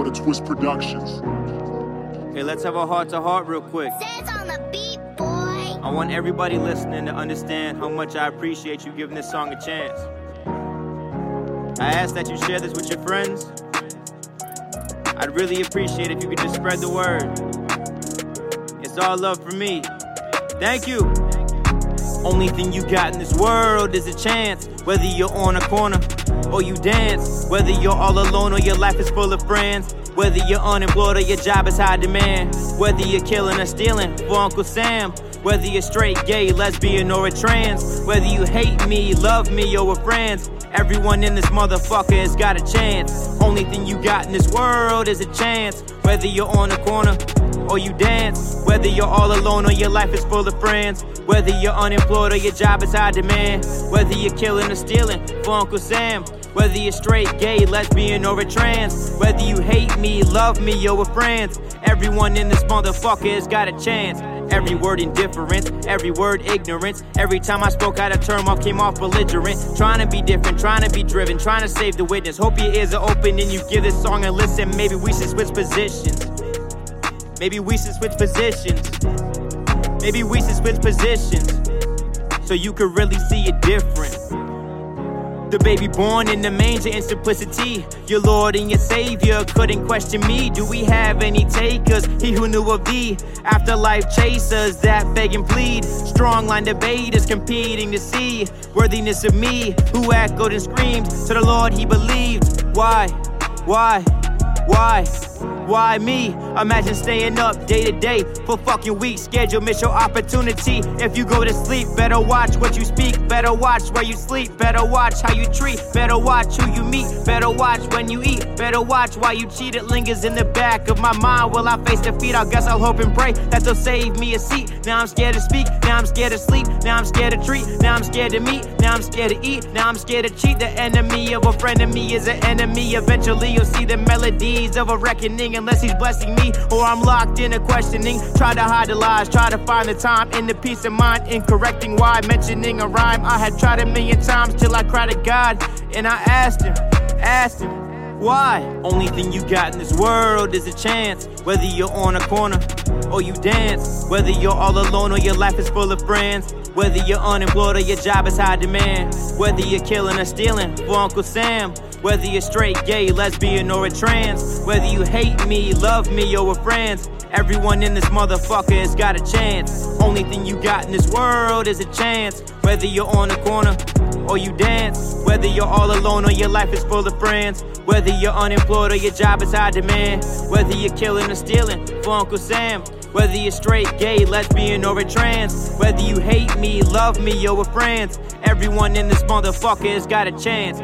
one of Twist Productions. Okay, let's have a heart to heart real quick. Says on the beat, boy. I want everybody listening to understand how much I appreciate you giving this song a chance. I ask that you share this with your friends. I'd really appreciate if you could just spread the word. It's all love for me. Thank you. Only thing you got in this world is a chance. Whether you're on a corner or you dance, whether you're all alone or your life is full of friends. Whether you're unemployed or your job is high demand. Whether you're killing or stealing for Uncle Sam. Whether you're straight, gay, lesbian, or a trans. Whether you hate me, love me, or we're friends. Everyone in this motherfucker has got a chance. Only thing you got in this world is a chance. Whether you're on a corner or you dance. Whether you're all alone or your life is full of friends. Whether you're unemployed or your job is high demand. Whether you're killing or stealing for Uncle Sam. Whether you're straight, gay, lesbian, or a trans. Whether you hate me, love me, or we're friends. Everyone in this motherfucker has got a chance. Every word indifference, every word ignorance. Every time I spoke out a term, I came off belligerent. Trying to be different, trying to be driven, trying to save the witness. Hope your ears are open and you give this song a listen. Maybe we should switch positions. Maybe we should switch positions. Maybe we should switch positions. So you could really see it different. The baby born in the manger in simplicity. Your Lord and your Savior couldn't question me. Do we have any takers? He who knew of thee. Afterlife chasers that beg and plead. Strong line debaters competing to see worthiness of me. Who echoed and screamed to the Lord he believed. Why? Why? Why? Why me? Imagine staying up day to day for fucking weeks. Schedule miss your opportunity. If you go to sleep, better watch what you speak. Better watch where you sleep. Better watch how you treat. Better watch who you meet. Better watch when you eat. Better watch why you cheat. It lingers in the back of my mind. Will I face defeat? I guess I'll hope and pray that they'll save me a seat. Now I'm scared to speak. Now I'm scared to sleep. Now I'm scared to treat. Now I'm scared to meet. Now I'm scared to eat. Now I'm scared to cheat. The enemy of a friend of me is an enemy. Eventually you'll see the melodies of a reckoning unless he's blessing me or I'm locked in a questioning. Try to hide the lies, try to find the time in the peace of mind in correcting why. Mentioning a rhyme I had tried a million times till I cried to God and I asked him, asked him. Why? Only thing you got in this world is a chance. Whether you're on a corner or you dance. Whether you're all alone or your life is full of friends. Whether you're unemployed or your job is high demand. Whether you're killing or stealing for Uncle Sam. Whether you're straight, gay, lesbian, or a trans. Whether you hate me, love me, or we're friends. Everyone in this motherfucker has got a chance. Only thing you got in this world is a chance. Whether you're on a corner or you dance. Whether you're all alone or your life is full of friends. Whether you're unemployed or your job is high demand. Whether you're killing or stealing for Uncle Sam. Whether you're straight, gay, lesbian, or a trans. Whether you hate me, love me, or we're friends. Everyone in this motherfucker has got a chance.